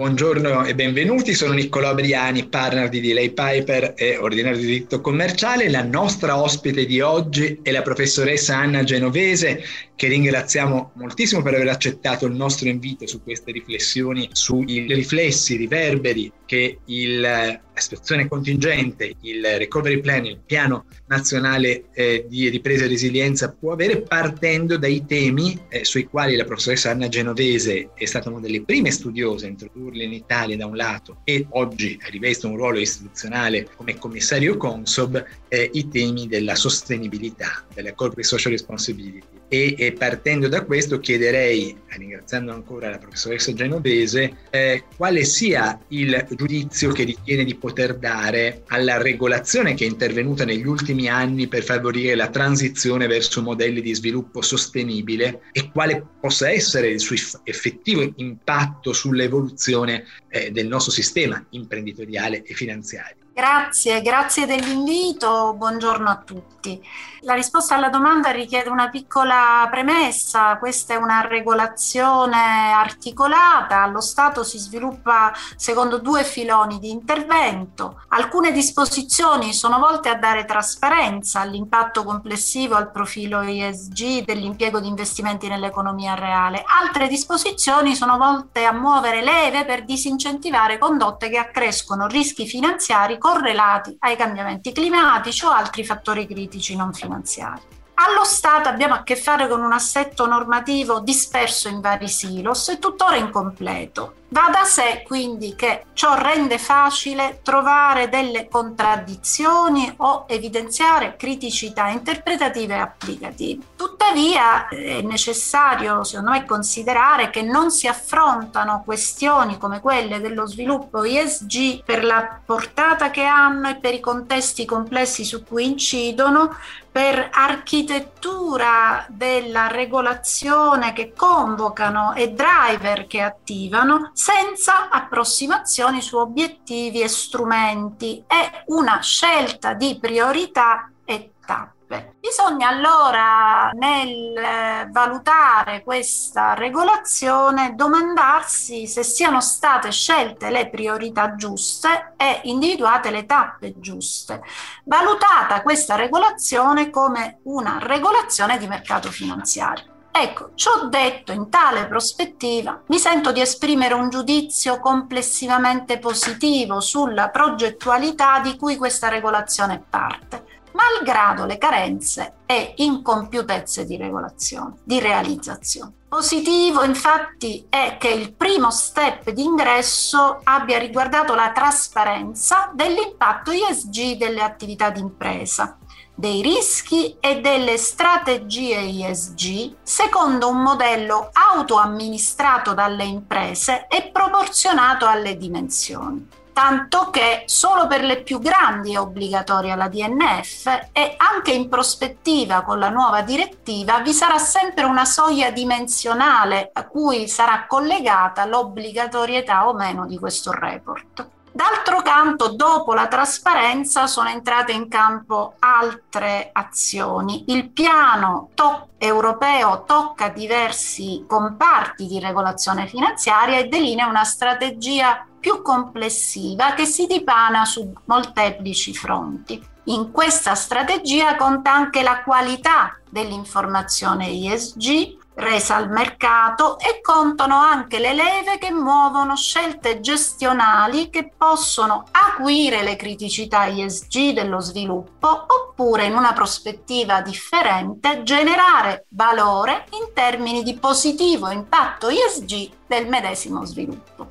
Buongiorno e benvenuti, sono Niccolò Briani, partner di Delay Piper e ordinario di diritto commerciale. La nostra ospite di oggi è la professoressa Anna Genovese, che ringraziamo moltissimo per aver accettato il nostro invito su queste riflessioni, sui riflessi, riverberi che il situazione contingente, il recovery plan, il piano nazionale eh, di ripresa e resilienza può avere partendo dai temi eh, sui quali la professoressa Anna Genovese è stata una delle prime studiose a introdurli in Italia da un lato e oggi riveste un ruolo istituzionale come commissario Consob, eh, i temi della sostenibilità, della corporate social responsibility. E, e, partendo da questo chiederei, ringraziando ancora la professoressa Genovese, eh, quale sia il giudizio che ritiene di poter dare alla regolazione che è intervenuta negli ultimi anni per favorire la transizione verso modelli di sviluppo sostenibile e quale possa essere il suo effettivo impatto sull'evoluzione eh, del nostro sistema imprenditoriale e finanziario. Grazie, grazie dell'invito, buongiorno a tutti. La risposta alla domanda richiede una piccola premessa, questa è una regolazione articolata, allo Stato si sviluppa secondo due filoni di intervento, alcune disposizioni sono volte a dare trasparenza all'impatto complessivo al profilo ESG dell'impiego di investimenti nell'economia reale, altre disposizioni sono volte a muovere leve per disincentivare condotte che accrescono rischi finanziari correlati ai cambiamenti climatici o altri fattori critici non finanziari. Allo Stato abbiamo a che fare con un assetto normativo disperso in vari silos e tuttora incompleto. Va da sé quindi che ciò rende facile trovare delle contraddizioni o evidenziare criticità interpretative e applicative. Tuttavia è necessario, secondo me, considerare che non si affrontano questioni come quelle dello sviluppo ISG per la portata che hanno e per i contesti complessi su cui incidono, per architettura della regolazione che convocano e driver che attivano, senza approssimazioni su obiettivi e strumenti e una scelta di priorità e tappe. Bisogna allora nel eh, valutare questa regolazione domandarsi se siano state scelte le priorità giuste e individuate le tappe giuste, valutata questa regolazione come una regolazione di mercato finanziario. Ecco, ciò detto in tale prospettiva, mi sento di esprimere un giudizio complessivamente positivo sulla progettualità di cui questa regolazione è parte, malgrado le carenze e incompiutezze di regolazione, di realizzazione. Positivo infatti è che il primo step di ingresso abbia riguardato la trasparenza dell'impatto ISG delle attività d'impresa dei rischi e delle strategie ISG secondo un modello autoamministrato dalle imprese e proporzionato alle dimensioni. Tanto che solo per le più grandi è obbligatoria la DNF e anche in prospettiva con la nuova direttiva vi sarà sempre una soglia dimensionale a cui sarà collegata l'obbligatorietà o meno di questo report. D'altro canto, dopo la trasparenza sono entrate in campo altre azioni. Il piano to- europeo tocca diversi comparti di regolazione finanziaria e delinea una strategia più complessiva che si dipana su molteplici fronti. In questa strategia conta anche la qualità dell'informazione ESG, resa al mercato e contano anche le leve che muovono scelte gestionali che possono acuire le criticità ISG dello sviluppo oppure in una prospettiva differente generare valore in termini di positivo impatto ISG del medesimo sviluppo.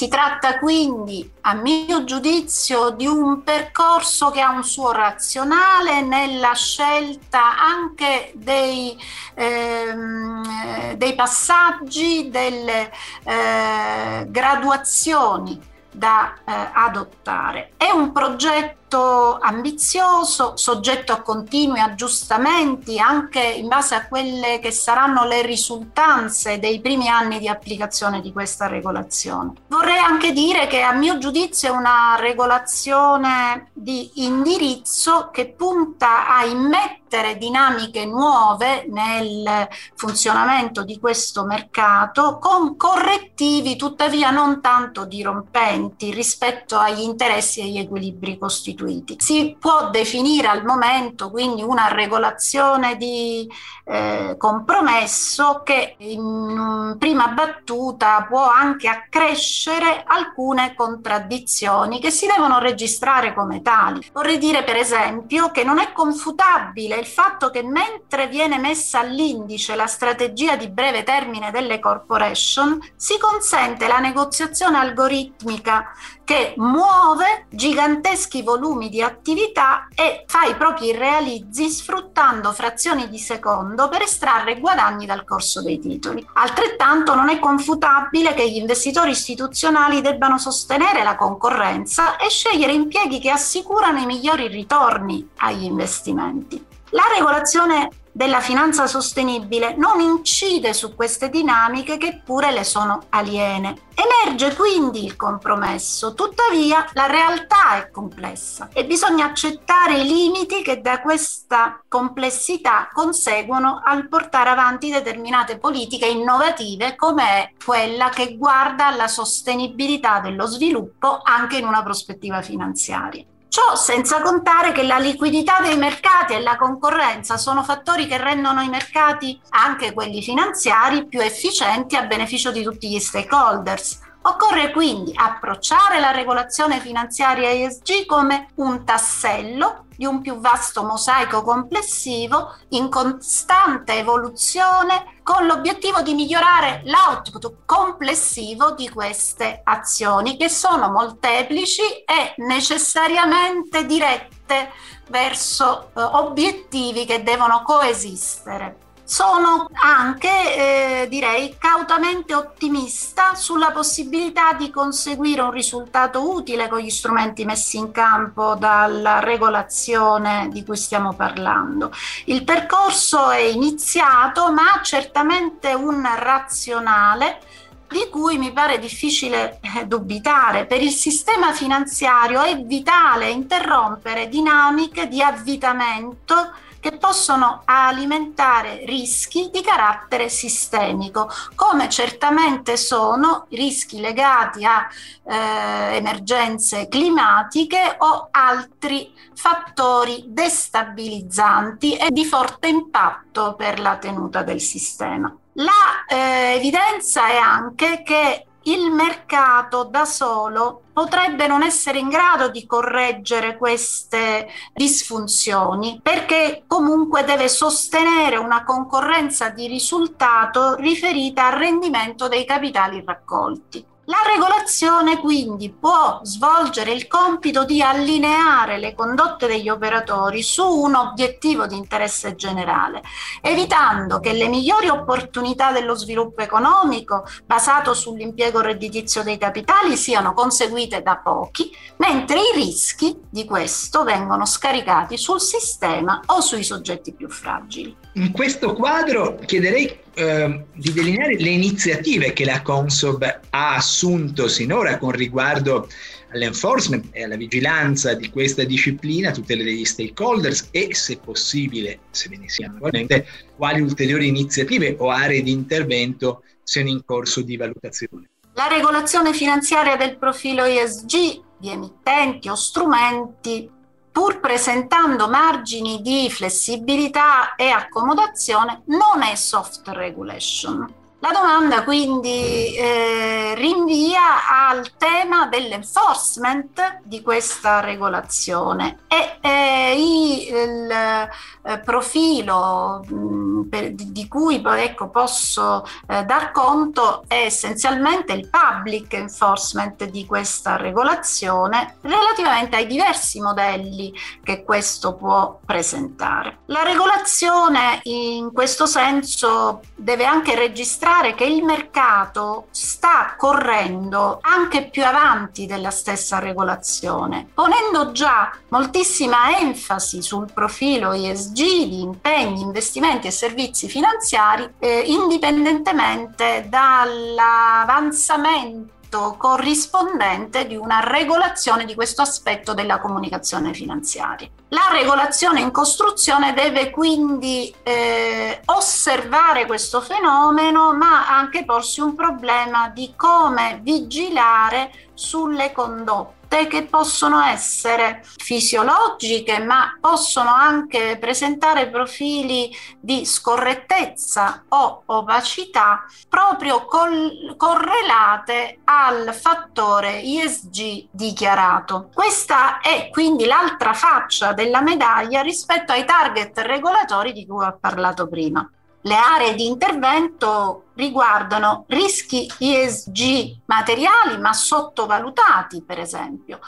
Si tratta quindi, a mio giudizio, di un percorso che ha un suo razionale nella scelta anche dei, ehm, dei passaggi, delle eh, graduazioni da eh, adottare. È un progetto molto ambizioso, soggetto a continui aggiustamenti anche in base a quelle che saranno le risultanze dei primi anni di applicazione di questa regolazione. Vorrei anche dire che a mio giudizio è una regolazione di indirizzo che punta a immettere dinamiche nuove nel funzionamento di questo mercato con correttivi tuttavia non tanto dirompenti rispetto agli interessi e agli equilibri costituiti. Si può definire al momento quindi una regolazione di eh, compromesso che in prima battuta può anche accrescere alcune contraddizioni che si devono registrare come tali. Vorrei dire per esempio che non è confutabile il fatto che mentre viene messa all'indice la strategia di breve termine delle corporation, si consente la negoziazione algoritmica che muove giganteschi volumi di attività e fa i propri realizzi sfruttando frazioni di secondo per estrarre guadagni dal corso dei titoli. Altrettanto non è confutabile che gli investitori istituzionali debbano sostenere la concorrenza e scegliere impieghi che assicurano i migliori ritorni agli investimenti. La regolazione della finanza sostenibile non incide su queste dinamiche che pure le sono aliene. Emerge quindi il compromesso, tuttavia la realtà è complessa e bisogna accettare i limiti che da questa complessità conseguono al portare avanti determinate politiche innovative come è quella che guarda alla sostenibilità dello sviluppo anche in una prospettiva finanziaria. Ciò senza contare che la liquidità dei mercati e la concorrenza sono fattori che rendono i mercati, anche quelli finanziari, più efficienti a beneficio di tutti gli stakeholders. Occorre quindi approcciare la regolazione finanziaria ESG come un tassello di un più vasto mosaico complessivo in costante evoluzione con l'obiettivo di migliorare l'output complessivo di queste azioni che sono molteplici e necessariamente dirette verso eh, obiettivi che devono coesistere sono anche, eh, direi, cautamente ottimista sulla possibilità di conseguire un risultato utile con gli strumenti messi in campo dalla regolazione di cui stiamo parlando. Il percorso è iniziato, ma ha certamente un razionale di cui mi pare difficile eh, dubitare. Per il sistema finanziario è vitale interrompere dinamiche di avvitamento che possono alimentare rischi di carattere sistemico, come certamente sono rischi legati a eh, emergenze climatiche o altri fattori destabilizzanti e di forte impatto per la tenuta del sistema. La eh, evidenza è anche che il mercato da solo potrebbe non essere in grado di correggere queste disfunzioni perché comunque deve sostenere una concorrenza di risultato riferita al rendimento dei capitali raccolti. La regolazione quindi può svolgere il compito di allineare le condotte degli operatori su un obiettivo di interesse generale, evitando che le migliori opportunità dello sviluppo economico basato sull'impiego redditizio dei capitali siano conseguite da pochi, mentre i rischi di questo vengono scaricati sul sistema o sui soggetti più fragili. In questo quadro chiederei eh, di delineare le iniziative che la Consob ha assunto sinora con riguardo all'enforcement e alla vigilanza di questa disciplina, tutele degli stakeholders e, se possibile, se ve ne siano naturalmente, quali ulteriori iniziative o aree di intervento siano in corso di valutazione. La regolazione finanziaria del profilo ESG di emittenti o strumenti pur presentando margini di flessibilità e accomodazione, non è soft regulation. La domanda quindi eh, rinvia al tema dell'enforcement di questa regolazione e eh, il, eh, profilo mh, per, di cui ecco, posso eh, dar conto è essenzialmente il public enforcement di questa regolazione relativamente ai diversi modelli che questo può presentare. La regolazione in questo senso deve anche registrare che il mercato sta correndo anche più avanti della stessa regolazione, ponendo già moltissima enfasi sul profilo ESG di impegni, investimenti e servizi finanziari eh, indipendentemente dall'avanzamento corrispondente di una regolazione di questo aspetto della comunicazione finanziaria. La regolazione in costruzione deve quindi eh, osservare questo fenomeno, ma anche porsi un problema di come vigilare sulle condotte che possono essere fisiologiche, ma possono anche presentare profili di scorrettezza o opacità proprio col- correlate al fattore ISG dichiarato. Questa è quindi l'altra faccia della medaglia rispetto ai target regolatori di cui ho parlato prima. Le aree di intervento riguardano rischi ESG materiali ma sottovalutati, per esempio,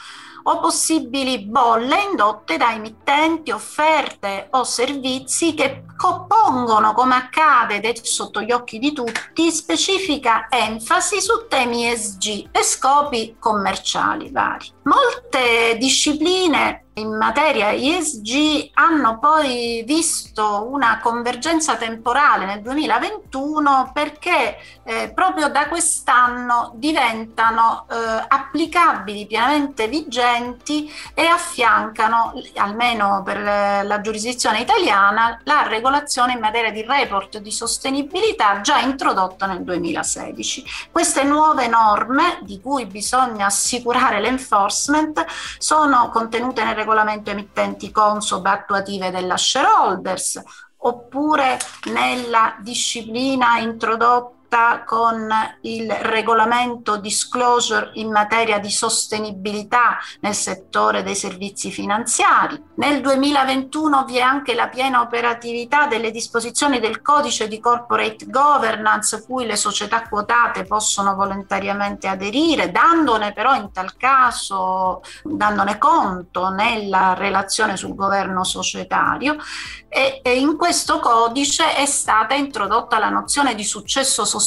o possibili bolle indotte da emittenti, offerte o servizi che pongono, come accade sotto gli occhi di tutti, specifica enfasi su temi ESG e scopi commerciali vari. Molte discipline in materia ESG hanno poi visto una convergenza temporale nel 2021 perché eh, proprio da quest'anno diventano eh, applicabili, pienamente vigenti e affiancano, almeno per la giurisdizione italiana, la regolazione in materia di report di sostenibilità già introdotta nel 2016. Queste nuove norme, di cui bisogna assicurare l'enforcement, sono contenute nel regolamento emittenti Consob attuative della shareholders oppure nella disciplina introdotta conforta con il regolamento disclosure in materia di sostenibilità nel settore dei servizi finanziari. Nel 2021 vi è anche la piena operatività delle disposizioni del codice di corporate governance cui le società quotate possono volontariamente aderire, dandone però in tal caso dandone conto nella relazione sul governo societario e, e in questo codice è stata introdotta la nozione di successo sostenibile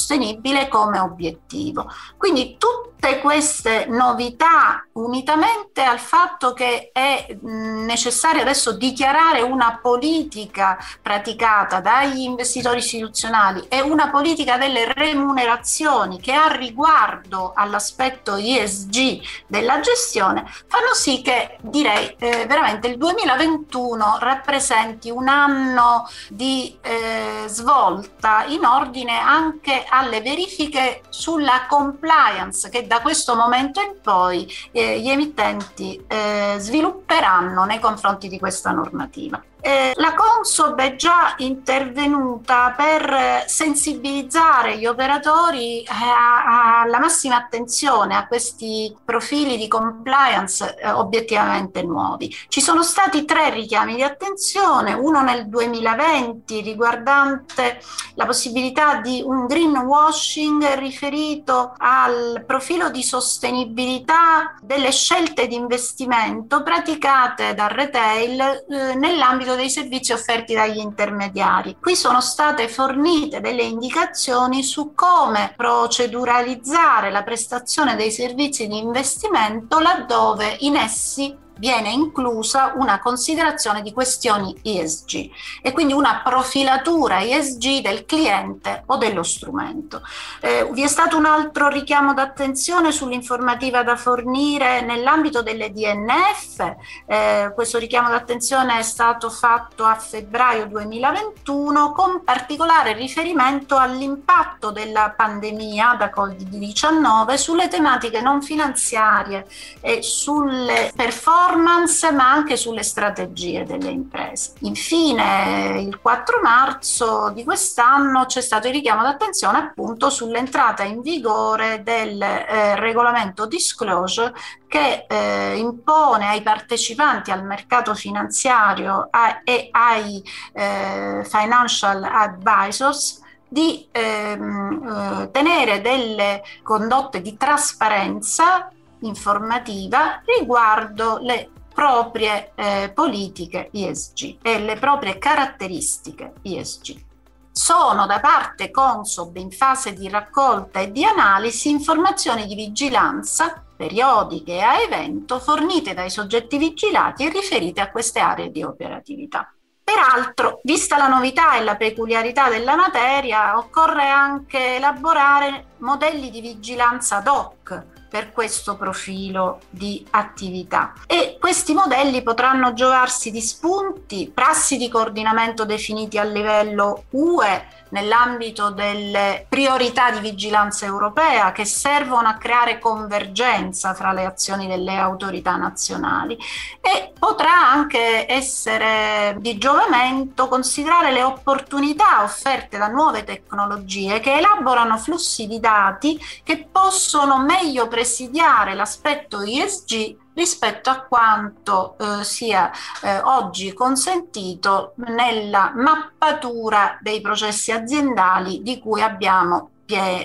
come obiettivo. Quindi tutte queste novità unitamente al fatto che è necessario adesso dichiarare una politica praticata dagli investitori istituzionali e una politica delle remunerazioni che ha riguardo all'aspetto ESG della gestione fanno sì che direi eh, veramente il 2021 rappresenti un anno di eh, svolta in ordine anche alle verifiche sulla compliance che da questo momento in poi eh, gli emittenti eh, svilupperanno nei confronti di questa normativa. Eh, la Consob è già intervenuta per sensibilizzare gli operatori eh, alla massima attenzione a questi profili di compliance eh, obiettivamente nuovi. Ci sono stati tre richiami di attenzione, uno nel 2020 riguardante la possibilità di un greenwashing riferito al profilo di sostenibilità delle scelte di investimento praticate dal retail eh, nell'ambito dei servizi offerti dagli intermediari. Qui sono state fornite delle indicazioni su come proceduralizzare la prestazione dei servizi di investimento laddove in essi viene inclusa una considerazione di questioni ESG e quindi una profilatura ESG del cliente o dello strumento. Eh, vi è stato un altro richiamo d'attenzione sull'informativa da fornire nell'ambito delle DNF, eh, questo richiamo d'attenzione è stato fatto a febbraio 2021 con particolare riferimento all'impatto della pandemia da Covid-19 sulle tematiche non finanziarie e sulle performance performance ma anche sulle strategie delle imprese. Infine il 4 marzo di quest'anno c'è stato il richiamo d'attenzione appunto sull'entrata in vigore del eh, regolamento disclosure che eh, impone ai partecipanti al mercato finanziario a, e ai eh, financial advisors di ehm, eh, tenere delle condotte di trasparenza informativa riguardo le proprie eh, politiche ISG e le proprie caratteristiche ISG. Sono da parte Consob in fase di raccolta e di analisi informazioni di vigilanza periodiche a evento fornite dai soggetti vigilati e riferite a queste aree di operatività. Peraltro, vista la novità e la peculiarità della materia, occorre anche elaborare modelli di vigilanza ad hoc per questo profilo di attività. E questi modelli potranno giovarsi di spunti, prassi di coordinamento definiti a livello UE nell'ambito delle priorità di vigilanza europea che servono a creare convergenza fra le azioni delle autorità nazionali. E potrà anche essere di giovamento considerare le opportunità offerte da nuove tecnologie che elaborano flussi di dati che possono meglio presidiare l'aspetto ISG rispetto a quanto eh, sia eh, oggi consentito nella mappatura dei processi aziendali di cui abbiamo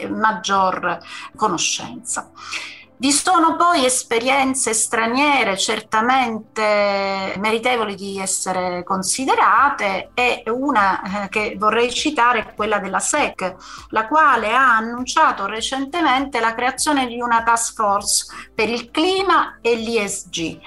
maggior conoscenza. Vi sono poi esperienze straniere certamente meritevoli di essere considerate e una eh, che vorrei citare è quella della SEC, la quale ha annunciato recentemente la creazione di una task force per il clima e l'ISG.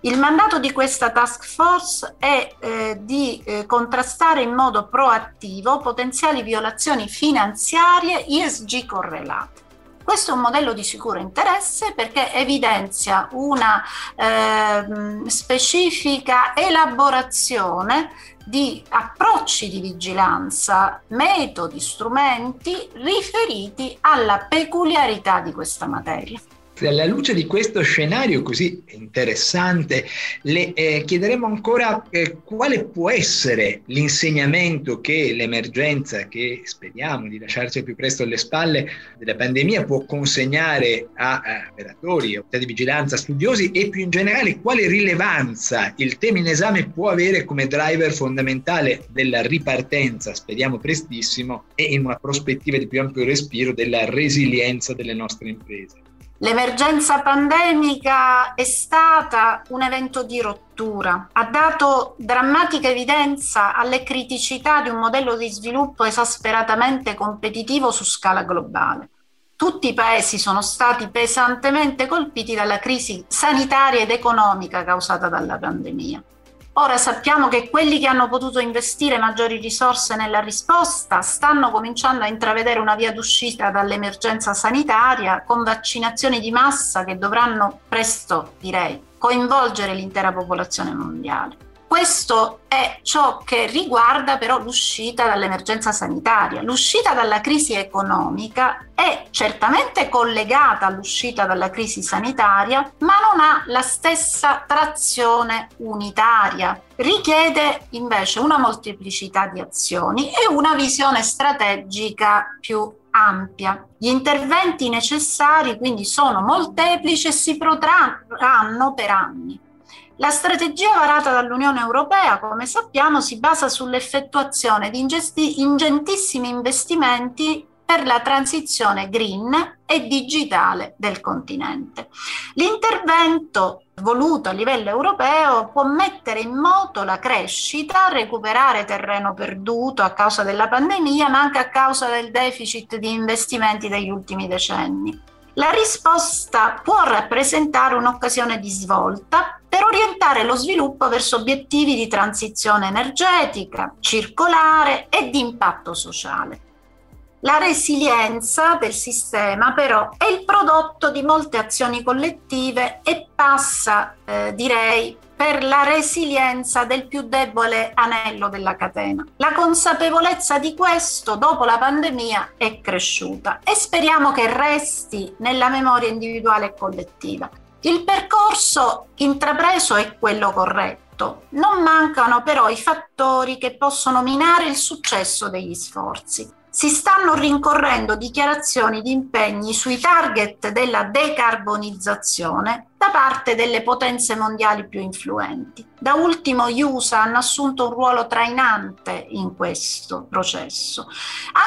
Il mandato di questa task force è eh, di eh, contrastare in modo proattivo potenziali violazioni finanziarie ISG correlate. Questo è un modello di sicuro interesse perché evidenzia una eh, specifica elaborazione di approcci di vigilanza, metodi, strumenti riferiti alla peculiarità di questa materia. Alla luce di questo scenario così interessante, le eh, chiederemo ancora eh, quale può essere l'insegnamento che l'emergenza, che speriamo di lasciarci più presto alle spalle della pandemia, può consegnare a, a operatori, autorità di vigilanza, studiosi e più in generale quale rilevanza il tema in esame può avere come driver fondamentale della ripartenza, speriamo prestissimo, e in una prospettiva di più ampio respiro della resilienza delle nostre imprese. L'emergenza pandemica è stata un evento di rottura, ha dato drammatica evidenza alle criticità di un modello di sviluppo esasperatamente competitivo su scala globale. Tutti i paesi sono stati pesantemente colpiti dalla crisi sanitaria ed economica causata dalla pandemia. Ora sappiamo che quelli che hanno potuto investire maggiori risorse nella risposta stanno cominciando a intravedere una via d'uscita dall'emergenza sanitaria con vaccinazioni di massa che dovranno presto, direi, coinvolgere l'intera popolazione mondiale. Questo è ciò che riguarda però l'uscita dall'emergenza sanitaria. L'uscita dalla crisi economica è certamente collegata all'uscita dalla crisi sanitaria, ma non ha la stessa trazione unitaria. Richiede invece una molteplicità di azioni e una visione strategica più ampia. Gli interventi necessari quindi sono molteplici e si protrarranno per anni. La strategia varata dall'Unione Europea, come sappiamo, si basa sull'effettuazione di ingesti- ingentissimi investimenti per la transizione green e digitale del continente. L'intervento voluto a livello europeo può mettere in moto la crescita, recuperare terreno perduto a causa della pandemia, ma anche a causa del deficit di investimenti degli ultimi decenni. La risposta può rappresentare un'occasione di svolta per orientare lo sviluppo verso obiettivi di transizione energetica, circolare e di impatto sociale. La resilienza del sistema però è il prodotto di molte azioni collettive e passa, eh, direi, per la resilienza del più debole anello della catena. La consapevolezza di questo dopo la pandemia è cresciuta e speriamo che resti nella memoria individuale e collettiva. Il percorso intrapreso è quello corretto. Non mancano però i fattori che possono minare il successo degli sforzi si stanno rincorrendo dichiarazioni di impegni sui target della decarbonizzazione da parte delle potenze mondiali più influenti. Da ultimo gli USA hanno assunto un ruolo trainante in questo processo.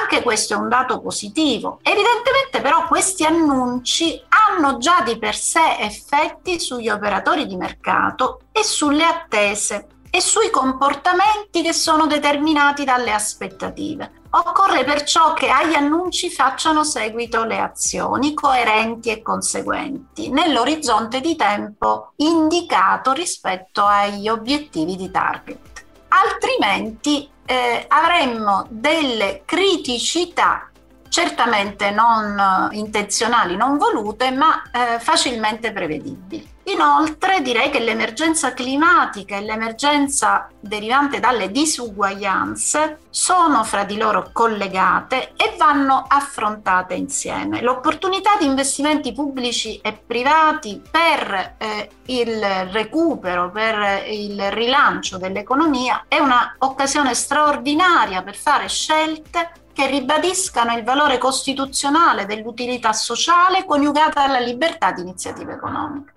Anche questo è un dato positivo. Evidentemente però questi annunci hanno già di per sé effetti sugli operatori di mercato e sulle attese e sui comportamenti che sono determinati dalle aspettative. Occorre perciò che agli annunci facciano seguito le azioni coerenti e conseguenti nell'orizzonte di tempo indicato rispetto agli obiettivi di target. Altrimenti eh, avremmo delle criticità certamente non intenzionali, non volute, ma eh, facilmente prevedibili. Inoltre direi che l'emergenza climatica e l'emergenza derivante dalle disuguaglianze sono fra di loro collegate e vanno affrontate insieme. L'opportunità di investimenti pubblici e privati per eh, il recupero, per il rilancio dell'economia è un'occasione straordinaria per fare scelte che ribadiscano il valore costituzionale dell'utilità sociale coniugata alla libertà di iniziativa economica.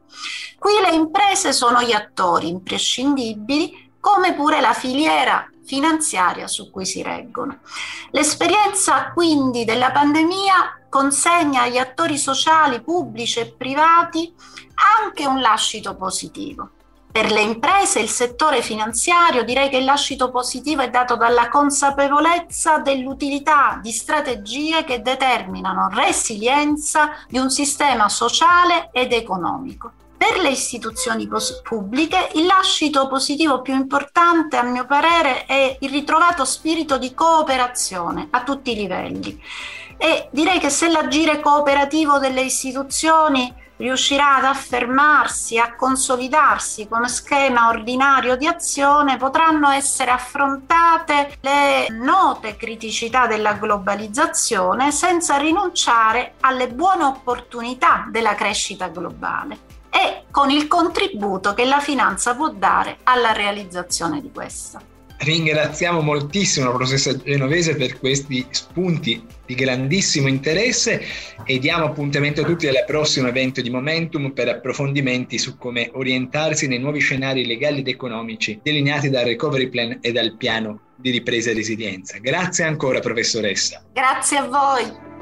Qui le imprese sono gli attori imprescindibili, come pure la filiera finanziaria su cui si reggono. L'esperienza quindi della pandemia consegna agli attori sociali, pubblici e privati anche un lascito positivo. Per le imprese e il settore finanziario direi che lascito positivo è dato dalla consapevolezza dell'utilità di strategie che determinano resilienza di un sistema sociale ed economico. Per le istituzioni pos- pubbliche il lascito positivo più importante a mio parere è il ritrovato spirito di cooperazione a tutti i livelli e direi che se l'agire cooperativo delle istituzioni riuscirà ad affermarsi, a consolidarsi come schema ordinario di azione, potranno essere affrontate le note criticità della globalizzazione senza rinunciare alle buone opportunità della crescita globale e con il contributo che la finanza può dare alla realizzazione di questa. Ringraziamo moltissimo la professoressa Genovese per questi spunti di grandissimo interesse e diamo appuntamento a tutti al prossimo evento di Momentum per approfondimenti su come orientarsi nei nuovi scenari legali ed economici delineati dal Recovery Plan e dal piano di ripresa e resilienza. Grazie ancora professoressa. Grazie a voi.